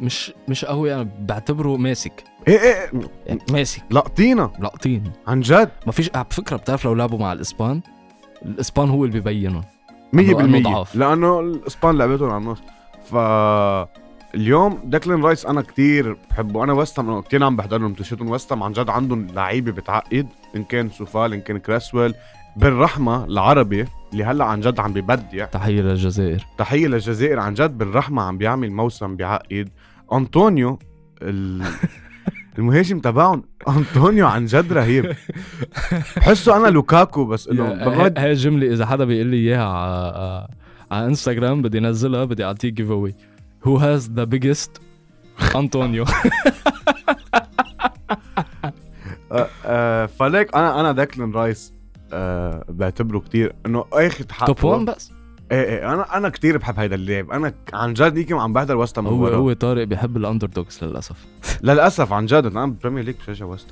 مش مش قوي أنا بعتبره ماسك. إيه إيه يعني ماسك. لقطينا. لاقطين عن جد؟ ما فيش على فكرة بتعرف لو لعبوا مع الإسبان؟ الإسبان هو اللي ببينهم 100% إنه ضعف. لأنه الإسبان لعبتهم على النص. ف اليوم داكلين رايس أنا كتير بحبه. أنا وستام أنا كتير عم بحضر لهم تشيتهم وستام عن جد عندهم لعيبة بتعقد. إن كان سوفال إن كان كريسويل. بالرحمة العربي اللي هلا عن جد عم ببدع تحية للجزائر. تحية للجزائر. عن جد بالرحمة عم بيعمل موسم بيعقد أنطونيو ال... المهاجم تبعهم أنطونيو عن جد رهيب. بحسه أنا لوكاكو بس إنه بغض هاي الجمله إذا حدا بيقول لي إياها على على إنستغرام بدي أنزلها بدي أعطيه giveaway who has the biggest انطونيو فليك أنا أنا داكلين رايس. آه بعتبره كتير إنه اخذ حقه top 1 بس؟ إيه إيه أنا أنا كتير بحب هيدا اللاعب أنا عن جد يمكن عم بحضر وست هام هو ورا. هو طارق بيحب ال underdogs للأسف. للأسف عن جد. أنا بالبريمير ليج بشجع وست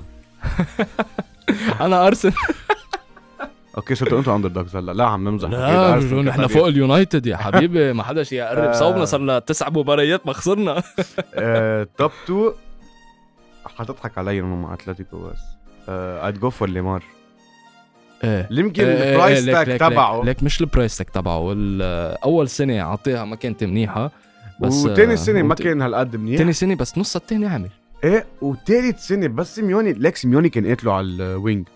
أنا ارسنال أوكي صرتوا أنتوا underdogs هلا. لا عم نمزح. لا نحن. فوق اليونايتد يا حبيبي. ما حدا شي يقرب آه. صوبنا صار لنا تسع مباريات ما خسرنا. آه، top 2 حتضحك علي انه مع أتلتيكو بس. I'd go for ليمار إيه. يمكن إيه، إيه، ال price ليك- tag ليك- تبعه. ليك, مش ال price tag تبعه. أول سنة عطيها ما كانت منيحة بس وتاني سنة ما كان هالقد منيح. تاني سنة بس نص التاني عمل إيه وتالت سنة بس سيميوني ليك سيميوني كان قاتله على ال wing.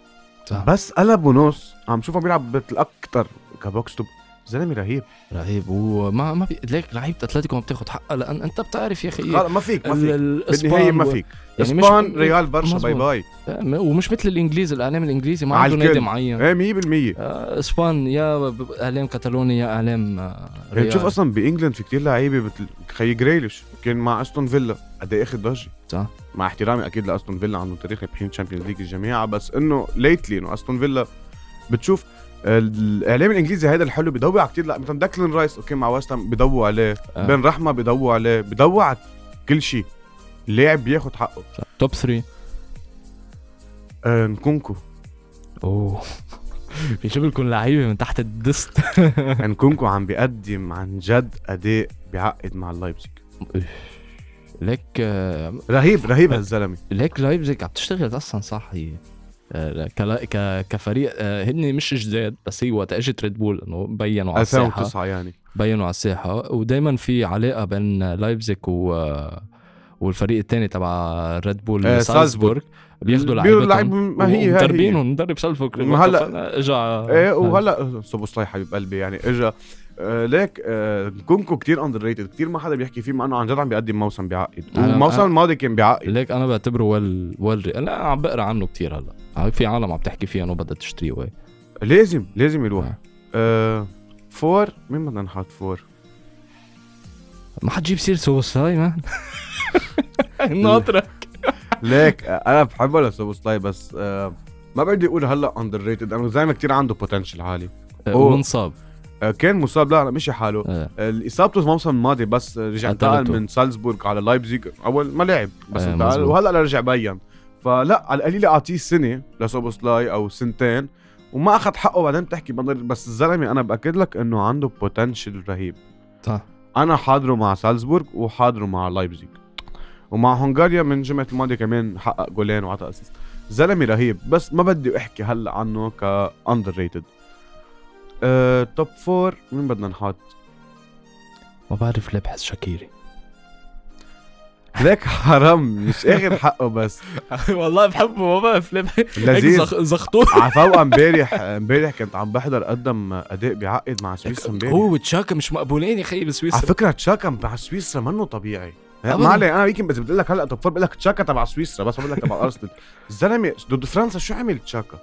صح. بس قلبه نص عم شوفه بيلعب أكتر ك box to box زلمه رهيب. رهيب. وما ما في ليك لعيبة أتلتيكو ما بتاخذ حقها. لأن أنت بتعرف يا أخي خلص ما فيك ما فيك. بالنهاية ما فيك. يعني مش- اسبان ريال برشا باي. باي. ومش مثل الانجليزي الاعلام الإنجليزي ما عنده نادي. معين. إيه 100% آه، اسبان يا ب- أعلام كتالونيا يا أعلام آه، يعني ريال. تشوف أصلا بإنجلند في كتير لعيبة مثل خي جريليش. كان مع أستون فيلا قد إيه أخذ ضجة. صح. مع احترامي أكيد لأستون فيلا عنده تاريخ رابحين تشامبيونز ليج الجماعه بس إنه lately إنه أستون فيلا بتشوف الاعلام الانجليزي هذا الحلو بيضوي على كتير. لا مثلا داكلين رايس أوكي مع ويست هام عليه. آه. بن رحمة بيضووا عليه. بيضووا على كل شيء. اللاعب بياخد حقه. top 3 آه نكونكو. أوه. بيجيب لكم لعيبة من تحت الدست. نكونكو عم بيقدم عن جد أداء بيعقد مع اللايبزيج ليك آه، رهيب رهيب هالزلمة. ليك لايبزيج عم تشتغل أصلا صح. هي كفريق آه، هن مش جداد بس هي وقت اجت ريد بول إنه بينوا على الساحة. 2009 يعني. بينوا على الساحة. ودائما في علاقة بين لايبزيج و والفريق الثاني تبع ريد بول آه، سالزبورغ. بياخذوا بيقولوا لعيبتهم لعيب ما هي هي مدربينهم مدرب سالزبورغ. هلا- اجى إيه وهلا سوبوسلاي حبيب قلبي. يعني إجا آه ليك آه نكونكو كتير underrated كتير ما حدا بيحكي فيه مع إنه عن جد عم بيقدم موسم بيعقد أنا- الماضي كان بيعقد ليك أنا بعتبره well لا أنا عم بقرأ عنه كتير هلا. في عالم عم تحكي فيه إنه بدها تشتريه وي لازم لازم يروح. آه. آه four؟ مين بدنا نحط four؟ ما حتجيب سوبوسلاي مان ناطرك. ليك أنا بحبه لسوبوسلاي بس آه ما بدي أقول هلا underrated أنا زي ما كتير عنده potential عالي. أوه. آه كان مصاب لا لا مشي حاله. آه. اصابته الموسم الماضي بس رجع انتقل. من سالزبورغ على لايبزيج أول ما لعب بس آه، انتقل. وهلأ رجع بين. فلا على القليل أعطيه سنة لسوبوسلاي أو سنتين وما أخذ حقه. بعدين بتحكي بس الزلمة أنا بأكد لك إنه عنده potential رهيب. صح. أنا حاضره مع سالزبورغ وحاضره مع لايبزيج ومع هنغاريا من جمعة الماضيه كمان حقق جولين وعطى assist. زلمة رهيب بس ما بدي أحكي هلأ عنه ك underrated أه، top four مين بدنا نحط؟ ما بعرف ليه بحس شاكيري. ليك حرام مش اخذ حقه بس. والله بحبه ما بعرف ليه لذيذ. زخطوه. عفوا امبارح امبارح كنت عم بحضر قدم أداء بيعقد مع سويسرا امبارح. هو وتشاكا مش مقبولين يا خيي على بسويسرا فكرة تشاكا مع سويسرا منه طبيعي. ما علي أنا يمكن بس بدي لك هلأ top four بقول لك تشاكا تبع سويسرا بس بقول لك تبع أرسنال. الزلمه ضد فرنسا شو عمل تشاكا؟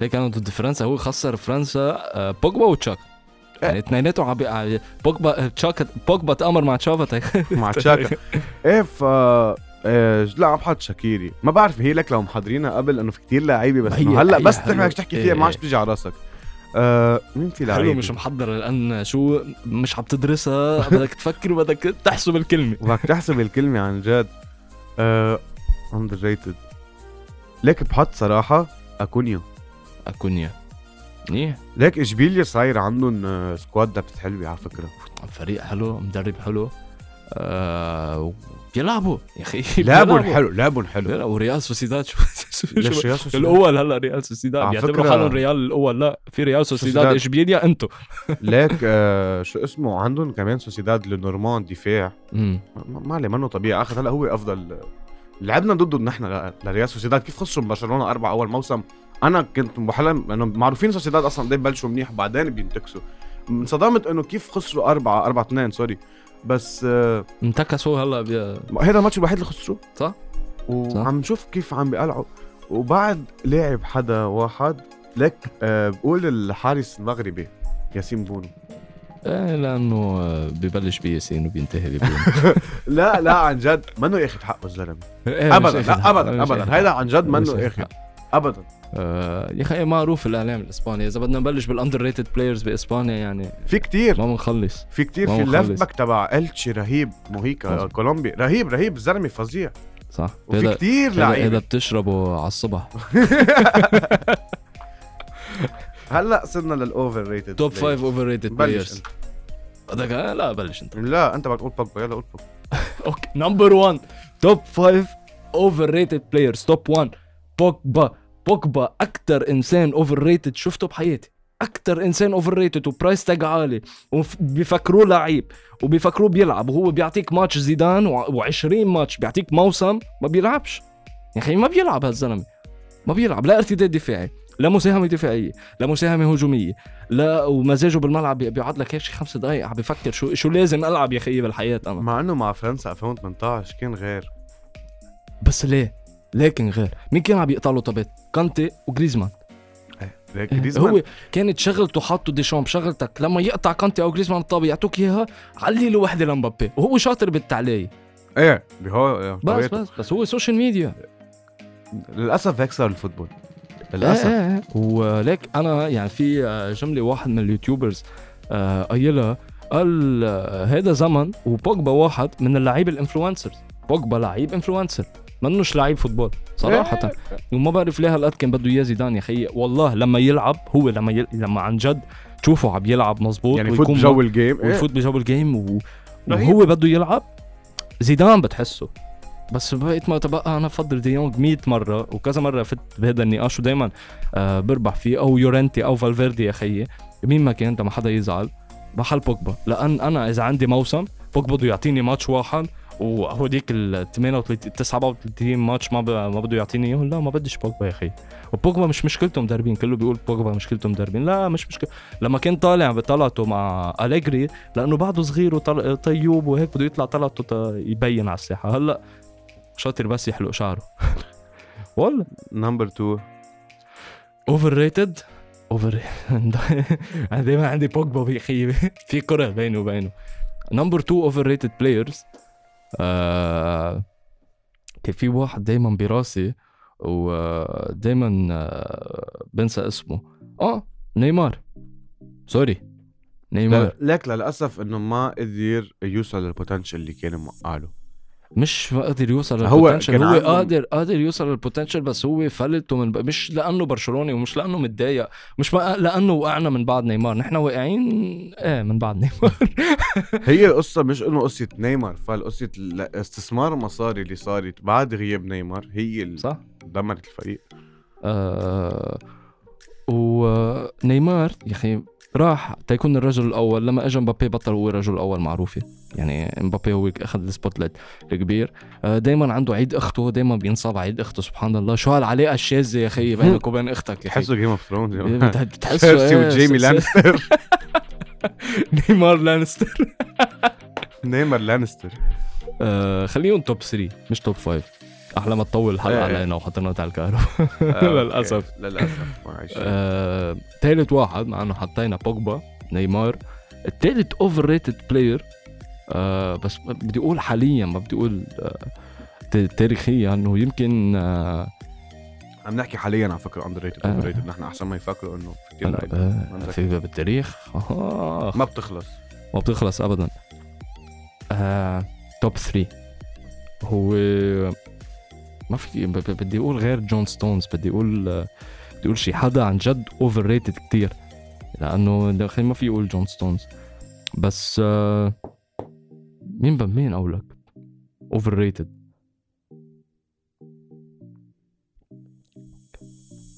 ليه كانوا ضد فرنسا؟ هو خسر فرنسا آه، بوجبا وتشاكا يعني اثنيناتهم عم بي- بوجبا تشاكا بوجبا تأمر مع تشافا. مع تشاكا. إيه ف إيه لا عم بحط شاكيري. ما بعرف هي لك لو محضرينها قبل انه في كتير لعيبة بس هي- هلأ بس حلو. تحكي تحكي إيه. فيها ما عادش بتيجي على راسك. آه مين في لعيبة؟ حلو مش محضر لأن شو مش عم تدرسها. بدك تفكر وبدك تحسب الكلمة. بدك تحسب الكلمة عن جد. آه underrated ليك بحط صراحة اكونيا أكونيا. منيح ليك إشبيليا صاير عندهم آه، squad depth حلوة على فكرة. فريق حلو مدرب حلو. آه بيلعبوا يا أخي. لعبهم بيلعبوا. حلو لعبهم حلو. وريال سوسيداد شو ليش شو ريال سوسيداد؟ الأول هلا ريال سوسيداد. بيعتبروا حالهم ريال الأول. لا في ريال سوسيداد. إشبيليا أنتو. ليك آه شو اسمه؟ عندهم كمان سوسيداد لنورمان دفاع. ما عليه منه طبيعي. اخذ هلا هو أفضل. لعبنا ضده نحن لريال سوسيداد. كيف خسروا برشلونة أربعة أول موسم؟ أنا كنت بحلم انه معروفين سوسيداد أصلا قد ببلشوا منيح بعدين بينتكسوا. انصدمت انه كيف خسروا أربعة أربعة اثنين sorry. بس آه انتكسوا هلا بي... هذا الماتش الوحيد اللي خسروه. صح. وعم نشوف كيف عم بيقلعوا. وبعد لاعب حدا واحد لك آه بقول الحارس المغربي ياسين بونو. إيه لأنه آه، ببلش بياسين وبينتهي ببونو لا لا عن جد منه ياخذ حقه الزلمة. إيه، ابدا أخذ لا ابدا مش ابدا. هيدا. عن جد منه ياخذ. ابدا. آه، يا أخي معروف الإعلام الإسباني. إذا بدنا نبلش بال underrated players بإسبانيا يعني في كتير. ما بنخلص. في كتير. في. ال left back تبع إلتشي رهيب. موهيكا. كولومبي رهيب رهيب. الزلمة فظيع. صح. وفي هذا كتير لعيبة. بتشربه على الصبح. هلأ صرنا لل overrated top 5 overrated players. بدك لا بلش أنت. لا أنت بدك تقول بوجبا يلا قول بوجبا okay number 1 top 5 overrated players top 1 بوجبا بوجبا أكثر إنسان overrated شفته بحياتي. أكثر إنسان overrated و price tag عالي وبيفكروه لعيب. وبيفكروه بيلعب. وهو بيعطيك ماتش زيدان و20 ماتش. بيعطيك موسم ما بيلعبش. يا أخي ما بيلعب هالزلمة. ما بيلعب. لا ارتداد دفاعي. لا مساهمة دفاعية. لا مساهمة هجومية. لا ومزاجه بالملعب بي- بيقعد لك هيك شي خمس دقائق عم بفكر شو شو لازم ألعب يا خيي بالحياة أنا. مع إنه مع فرنسا 2018 كان غير. بس ليه؟ لكن غير. مين كان عم يقطع له طبات؟ كانتي وجريزمان. ليك جريزمان. هو كانت شغلته حاطه ديشامب شغلتك. لما يقطع كانتي أو جريزمان الطابة يعطوك إياها علي له وحدة لمبابي وهو شاطر بالتعلية إيه بهو بس بس بس هو social media للأسف هيك صار ال football. إيه للأسف. إيه إيه. وليك أنا يعني في آه، جملة واحد من ال YouTubers آه، قايلها قال آه، هذا زمن وبوجبا واحد من اللعيبه ال influencers بوجبا لعيب influencer. منوش لعيب football صراحة. وما بعرف ليه هالقد كان بده إياه زيدان يا خيي والله لما يلعب هو لما يل... لما عن جد تشوفه عم يلعب مزبوط يعني فوت ويكون بجو ال game إيه. ويفوت بجو ال game و... وهو بده يلعب زيدان بتحسه. بس بقيت ما تبقى أنا بفضل ديونج 100 مرة وكذا مرة فت بهذا النقاش ودائما آه بربح فيه. أو يورنتي أو فالفيردي يا خيي مين ما كان ما حدا يزعل. محل بوجبا. لأن أنا إذا عندي موسم بوجبا بده يعطيني ماتش واحد وهوديك ال 38 37 ماتش ما ب... ما بده يعطيني إياهم. لا ما بديش بوجبا يا أخي. وبوجبا مش مشكلته مدربين كله بيقول بوجبا مشكلته مدربين لا مش مشكله لما كان طالع بطلعته مع أليجري لأنه بعده صغير وطيوب وهيك بده يطلع طلعته يبين على الساحة. هلأ شاطر بس يحلق شعره. والله. number 2 overrated over أنا دائما عندي بوجبا يا أخي. في كرة بينه وبينه. number 2 overrated players كان في واحد دائما براسي ودائما بنسى اسمه. آه نيمار. sorry نيمار. لك للأسف إنه ما قدر يوصل لل potential اللي كان موقع له مش قادر يوصل هو لل potential كان هو, عنده- قادر قادر يوصل لل potential بس هو فلته من مش لأنه برشلوني ومش لأنه متضايق مش ما لأنه وقعنا من بعد نيمار. نحن واقعين إيه من بعد نيمار. هي القصة مش إنه قصة نيمار فالقصة استثمار المصاري اللي صارت بعد غياب نيمار هي اللي صح. دمرت الفريق. آه ونيمار يا أخي راح تيكون الرجل الأول لما اجى مبابي بطل هو الرجل الأول معروفه يعني مبابي هو أخذ ال spotlight الكبير. آه دائما عنده عيد أخته دائما بينصاب عيد أخته سبحان الله. شو هالعلاقه الشاذه يا أخي بينك وبين أختك تحسوا Game of Thrones بتح- بتحسه إيه، وجيمي لانستر نيمار لانستر. نيمار لانستر. آه خليهم top 3 مش top 5 أحلى ما تطول الحلقة إيه. علينا وحطينا على الكهرباء. آه،. للأسف. آه، ثالث واحد مع إنه حطينا بوجبا نيمار. الثالث overrated player بس بدي أقول حاليا ما بدي أقول آه تاريخيا إنه يمكن آه عم نحكي حاليا على فكرة underrated آه. overrated نحن أحسن ما يفكروا إنه في كثير. آه، في بالتاريخ آه. ما بتخلص. ما بتخلص ابدا. آه، top 3 هو ما في بدي أقول غير جون ستونز بدي أقول آه، بدي أقول شي. حدا عن جد overrated كثير لأنه داخل ما في أقول جون ستونز بس آه، مين ب- مين اقولك overrated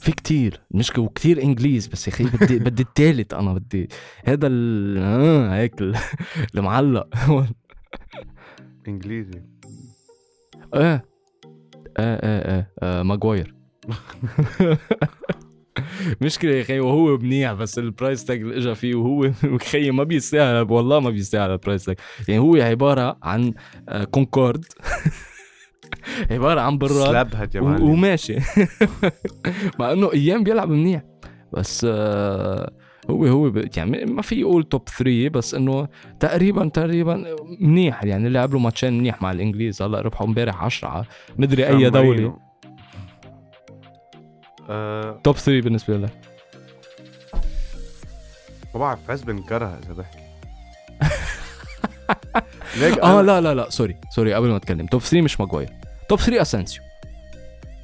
في كتير مش وكتير إنجليز بس يا أخي بدي بدي الثالث أنا بدي هذا ال آه هيك ال- المعلق. إنجليزي. إيه إيه إيه إيه آه ماجواير. مشكلة يا أخي وهو منيح بس ال price tag اللي اجى فيه وهو خيي ما بيستاهل والله ما بيستاهل ال price tag يعني هو عبارة عن آه كونكورد عبارة عن براد. سلاب هات يا معلم. وماشي. مع إنه أيام بيلعب منيح. بس آه هو هو يعني ما في يقول توب 3 بس إنه تقريبا تقريبا منيح. يعني لعب له ماتشين منيح مع الإنجليز. هلأ ربحوا امبارح 10 مدري أي سان آه توب 3 بالنسبة لك. ما بعرف بحس بنكرها إذا بحكي ليك آه لا لا لا sorry sorry قبل ما أتكلم. top 3 مش ماجواير top 3 اسينسيو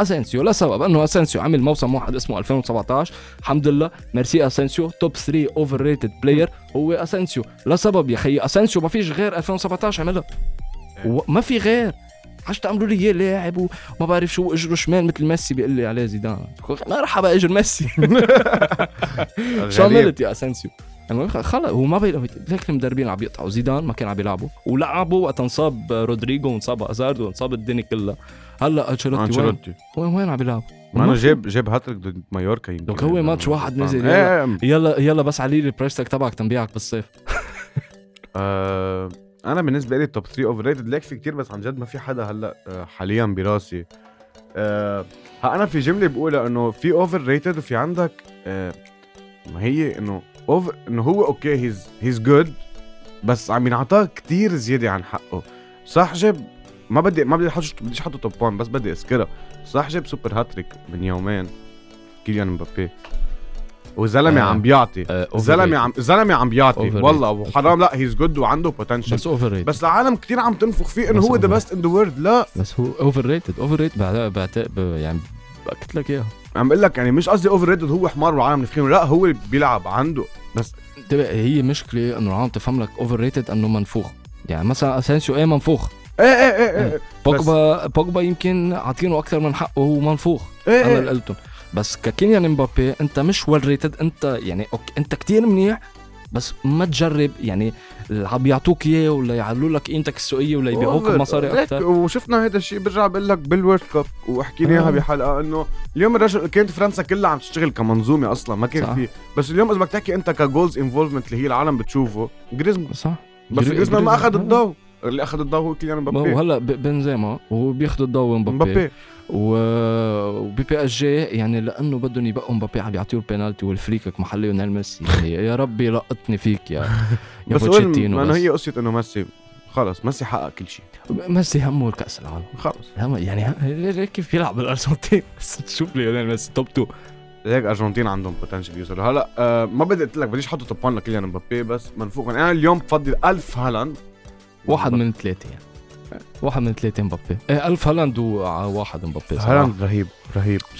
اسينسيو لسبب أنه اسينسيو عمل موسم واحد اسمه 2017 الحمد لله ميرسي اسensio توب 3 اوفر ريتد بلاير هو اسensio لسبب يا خيي اسينسيو ما فيش غير 2017 عملها. و- ما في غير. عش تعملوا لي إياه لاعب وما بعرف شو أجره شمال مثل ميسي بيقول لي عليه زيدان. مرحبا أجر ميسي. شو. عملت يا المهم خلص هو ما بي... ليك المدربين عم يقطعوا زيدان ما كان عم يلعبوا. ولعبوا وقت انصاب رودريجو وانصاب ازارد وانصاب الدنيا كلها. هلأ أنشيلوتي وين؟ وين عم يلعب؟ ما أنا. جاب جاب هاتريك ضد مايوركا يمكن لك هو ماتش واحد نزل، إيه إيه. يلا يلا بس علي لي ال price تبعك تنبيعك بالصيف. آه أنا بالنسبة لي top 3 overrated ليك في كتير بس عن جد ما في حدا هلأ آه، حاليا براسي. آه ها أنا في جملة بقولها إنه في overrated وفي عندك آه ما هي إنه over إنه هو okay he's he's good بس عم ينعطاه كتير زيادة عن حقه. صح جاب ما بدي ما بدي أحط بديش أحطه top 1 بس بدي اذكرها صح جاب super hat-trick من يومين كيليان مبابي. وزلمة آه. عم بيعطي. آه، زلمة عم زلمة عم بيعطي. والله وحرام لا he's good وعنده potential بس overrated بس العالم كتير عم تنفخ فيه إنه هو the. best in the world لا. بس هو overrated overrated يعني بأكد لك إياها. عم بقول لك يعني مش قصدي overrated هو حمار والعالم نفخينه لا هو بيلعب عنده. بس انتبه هي مشكلة إنه العالم تفهم لك overrated إنه منفوخ. يعني مثلا اسينسيو إيه منفوخ؟ إيه إيه إيه إيه. بوجبا بوجبا يمكن عاطينه أكثر من حقه وهو منفوخ. إيه, أنا إيه. اللي قلتهم. بس ككيليان امبابي انت مش well rated انت يعني okay انت كتير منيح بس ما تجرب يعني اللي عم يعطوك إياه ولا يعلوا لك قيمتك السوقية ولا يبيعوك هيك، أكثر وشفنا هذا الشيء برجع بقول لك بال World Cup وحكينا إياها آه. بحلقة إنه اليوم الرجل كانت فرنسا كلها عم تشتغل كمنظومة أصلا ما كان. في بس اليوم إذا بدك تحكي أنت ك goals involvement اللي هي العالم بتشوفه جريزمان صح بس جري- جريزمان ما أخذ. الضوء اللي أخذ الضوء هو كيليان ما مبابي هو هلأ بنزيما وهو بياخذ الضوء مبابي. مبابي. و... وبي بي إس جي يعني لأنه بدهم يبقوا مبابي عم يعطيه ال penalty وال free kick محل ليونيل ميسي. يعني يا ربي لقطني فيك يا يا بس ما. هي قصة إنه ميسي خلص ميسي حقق كل شيء. ميسي همه الكأس العالم. خلص. هم يعني كيف يلعب بالارجنتين بس تشوف ليونيل ميسي top 2 هيك أرجنتين عندهم potential يوصلوا هلأ آه ما بدي قلت لك بديش أحط top 1 لكيليان مبابي بس منفوخ أنا اليوم بفضل ألف هالاند واحد من ثلاثة يعني. واحد من ثلاثة مبابي. إيه ألف هالاند وواحد مبابي. هالاند رهيب رهيب.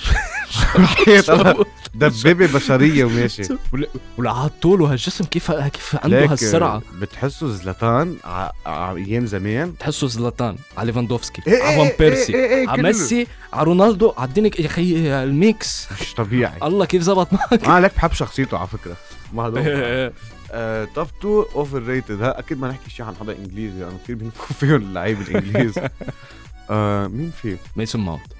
دبابة بشرية وماشي. ولا- ولا عطوله هالجسم كيف كيف عنده ليك، هالسرعة. بتحسه زلاتان ع- ع- أيام زمان. تحسه زلاتان على ليفاندوفسكي إيه، على إيه، فان بيرسي إيه، إيه، على. ميسي على رونالدو على الدنيا يا أخي ال mix. مش طبيعي. الله كيف زبط معك. أنا لك بحب شخصيته على فكرة. ما top 2 overrated أكيد ما نحكي شيء عن حدا إنجليزي لأنه كثير بينفخوا فيهم اللعيبه الإنجليز. آه مين في؟ ميسون ماونت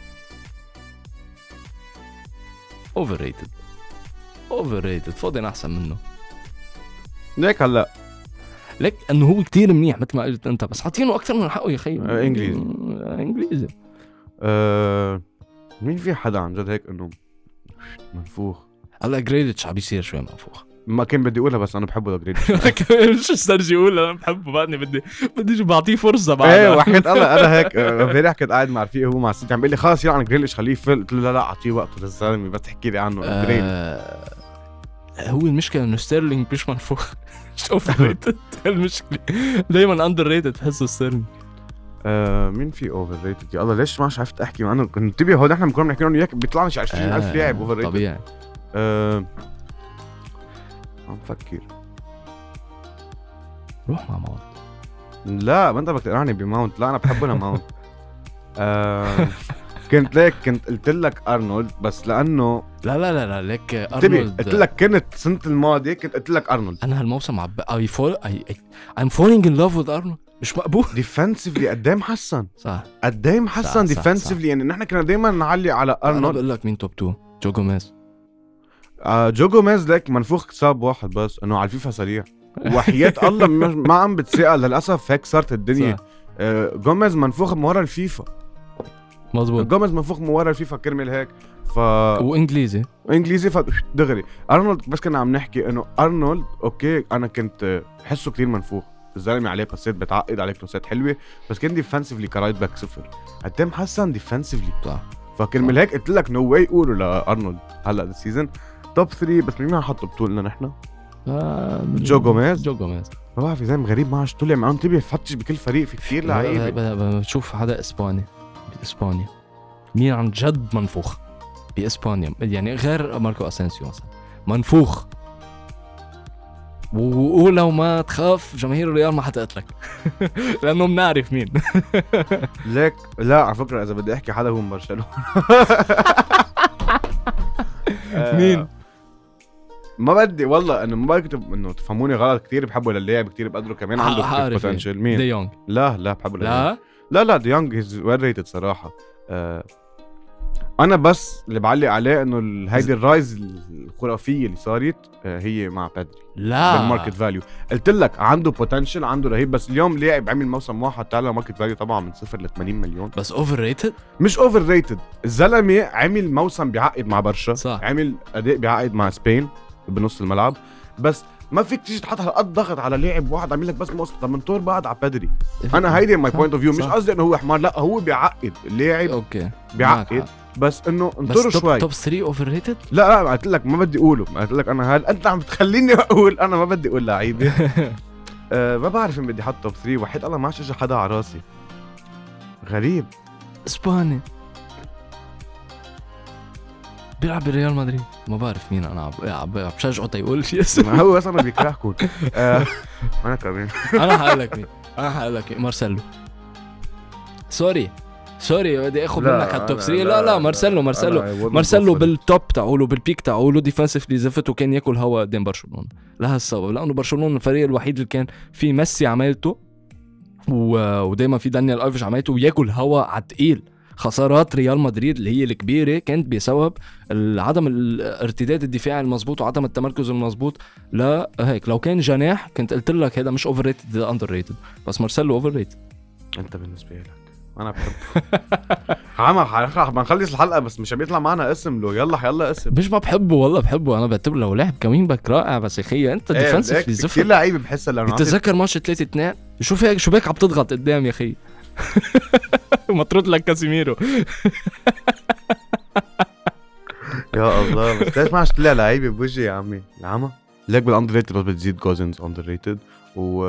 overrated overrated فودن أحسن منه. ليك هلأ. ليك إنه هو كتير منيح مثل ما قلت أنت بس حاطينه أكثر من حقه يا أخي. آه، إنجليزي. آه، إنجليزي. آه مين في حدا عن جد هيك إنه منفوخ؟ هلأ جريليتش عم بيصير شوي منفوخ. ما كان بدي أقولها بس أنا بحبه ذا مش استرجي أقول أنا بحبه بعدني بدي بدي بعطيه فرصة بعد إيه وحكيت الله أنا هيك آه، امبارح كنت قاعد مع رفيقي وهو مع سيتي عم بيقول لي خلص يلا عن جريليش خليه يفل. قلت له لا لا أعطيه وقته للزلمة بس تحكي لي عنه آه هو المشكلة إنه ستيرلينج مش منفوخ. مش overrated المشكلة. دائما underrated بحسه ستيرلينج. آه مين في overrated يا الله ليش ما عرفت أحكي؟ معه كنت انتبه هو نحن بنكون بنحكي عنه إياك بيطلع لنا شي 20000 لاعب overrated آه، طبيعي. آه عم فكر. روح مع ماونت. لا ما انت بدك بماونت. لا أنا بحبه لماونت. آه كنت ليك كنت قلت لك أرنولد بس لأنه لا لا لا لا ليك أرنولد. قلت لك كنت السنة الماضية كنت قلت لك أرنولد. أنا هالموسم عب I fall I I'm falling in love with ارنولد مش مقبول. defensively قد إيه محسن صح قد إيه محسن defensively يعني نحن كنا دائما نعلي على أنا أرنولد. بقول لك مين top 2 جو جوميز. آه جو جوميز ليك منفوخ اكتساب واحد بس إنه على الفيفا سريع. وحياة الله ما عم بتسأل للأسف هيك صارت الدنيا. صح. آه جوميز منفوخ من ورا الفيفا. مزبوط جوميز منفوخ من ورا الفيفا كرمال هيك. ف وإنجليزي. إنجليزي ف دغري. أرنولد بس كنا عم نحكي إنه أرنولد okay أنا كنت بحسه كثير منفوخ. الزلمة عليه باسات بتعقد عليه كروسات حلوة بس كان defensively ك right back صفر. قد إيه محسن defensively صح. فكرمال هيك قلت لك no way قولوا لأرنولد هلأ ال season top 3 بس مين نحطه بطولنا نحن؟ آه، جو جوميز؟ جو جوميز. ما بعرف يا زلمه غريب ما عادش طلع معه انتبه فتش بكل فريق في كثير لعيبه بشوف حدا إسباني باسبانيا مين عن جد منفوخ؟ بإسبانيا. يعني غير ماركو أسينسيو مثلا. منفوخ. ولو ما تخاف جماهير الريال ما حتقتلك. لأنه بنعرف مين. ليك لا على فكرة إذا بدي أحكي حدا هو من برشلونة. آه، مين؟ ما بدي والله إنه ما بكتب إنه تفهموني غلط كثير بحبه للاعب كثير بقدره كمان عنده potential دي مين؟ ديونج لا لا بحبه. لا؟ لا لا ديونج is well rated صراحة. آه أنا بس اللي بعلق عليه إنه هيدي ال rise الخرافية اللي صارت آه هي مع بيدري لا. بال market value قلت لك عنده potential عنده رهيب بس اليوم لاعب عمل موسم واحد طلع market value طبعا من صفر ل 80 مليون. بس overrated مش overrated الزلمة عمل موسم بيعقد مع برشا صح. عمل أداء بيعقد مع Spain. بنص الملعب. بس ما فيك تيجي تحط هالقد ضغط على لاعب واحد عامل لك بس موسم طب من طور بعد على بيدري. أنا هيدي my point of view مش. قصدي إنه هو حمار لا هو بيعقد. اللاعب okay. بيعقد. بس إنه انطروا top شوي. top 3 overrated لا لا قلت لك ما بدي أقوله. قلت لك أنا هل أنت عم بتخليني أقول؟ أنا ما بدي أقول لعيبة. أه ما بعرف مين بدي أحط top 3 وحيد الله ما عادش اجى حدا على راسي. غريب. إسباني. بيلعب بريال مدريد. ما بعرف مين أنا. عم بشجعه تيقول شي اسم ما هو أنا بيكرهكم أه أنا كمان. أنا حقول لك مين. أنا حقول لك مارسيلو. sorry. sorry بدي آخذ منك هال top 3 لا لا مارسيلو مارسيلو. مارسيلو بال top تاعوله بال peak تاعوله defensively زفت وكان ياكل هوا قدام برشلونة. لهالسبب لأنه برشلونة الفريق الوحيد اللي كان فيه ميسي عملته و... ودايما في دانيال ألفيش عملته وياكل هوا على خسارات ريال مدريد اللي هي الكبيرة كانت بسبب عدم الارتداد الدفاعي المضبوط وعدم التمركز المضبوط لا هيك لو كان جناح كنت قلت لك هذا مش overrated underrated بس مارسيلو overrated أنت بالنسبة لك. أنا بحب. عم بنخلص الحلقة بس مش عم يطلع معنا اسم له يلا يلا اسم. مش ما بحبه والله بحبه. أنا بعتبره لو لعب ك wing back رائع بس يا خيي أنت defensively زفت كثير لعيبة بحسها لأنه بتتذكر ماتش 3 2 شوف هيك شو بك عم تضغط قدام يا أخي مطرود لك كاسيميرو. يا الله بس ليش ما عادش تطلع لعيبة بوجهي يا عمي؟ العمى ليك بالاندر ريتد بس بتزيد جوزنز اندر ريتد و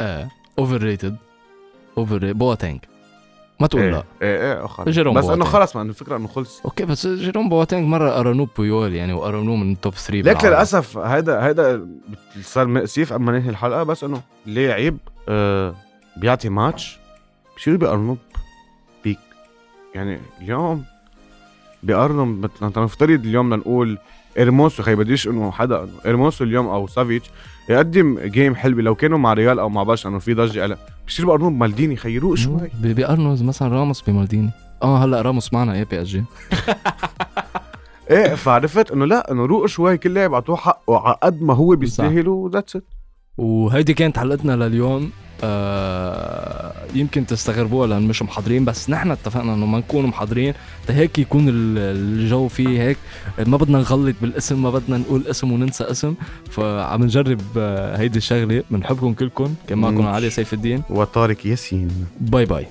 آه اوفر ريتد اوفر بواتينج ما تقول لا. إيه إيه اخر جيروم بس إنه بواتينج. خلص ما إنه الفكرة إنه خلص. أوكي بس جيروم بواتينج مرة قرنوه بيول يعني وقرنوه من توب 3 ليك. للأسف هيدا هيدا صار مأسيف قبل ما ننهي الحلقة بس إنه لاعب آه بيعطي ماتش. بصيروا بيقارنوه بيك. يعني اليوم بيقارنوا مثلا نفترض اليوم لنقول إرموسو خي بديش إنه حدا إرموسو اليوم أو سافيتش يقدم جيم حلوة لو كانوا مع ريال أو مع برشا إنه في ضجة قلق بصير بيقارنوه بمالديني خيروه شوي. بيقارنوا مثلا راموس بمالديني. آه هلأ راموس معنا إيه بي إس جي. إيه فعرفت إنه لا إنه روق شوي كل لاعب اعطوه حقه على قد ما هو بيستاهل و that's it وهيدي كانت حلقتنا لليوم. آه يمكن تستغربوها لأن مش محضرين بس نحن اتفقنا إنه ما نكون محضرين. هيك يكون ال- الجو فيه هيك. ما بدنا نغلط بالاسم ما بدنا نقول اسم وننسى اسم. فعم نجرب آه، هيدي الشغلة. بنحبكم كلكم. كان معكم. علي سيف الدين. وطارق ياسين. bye bye.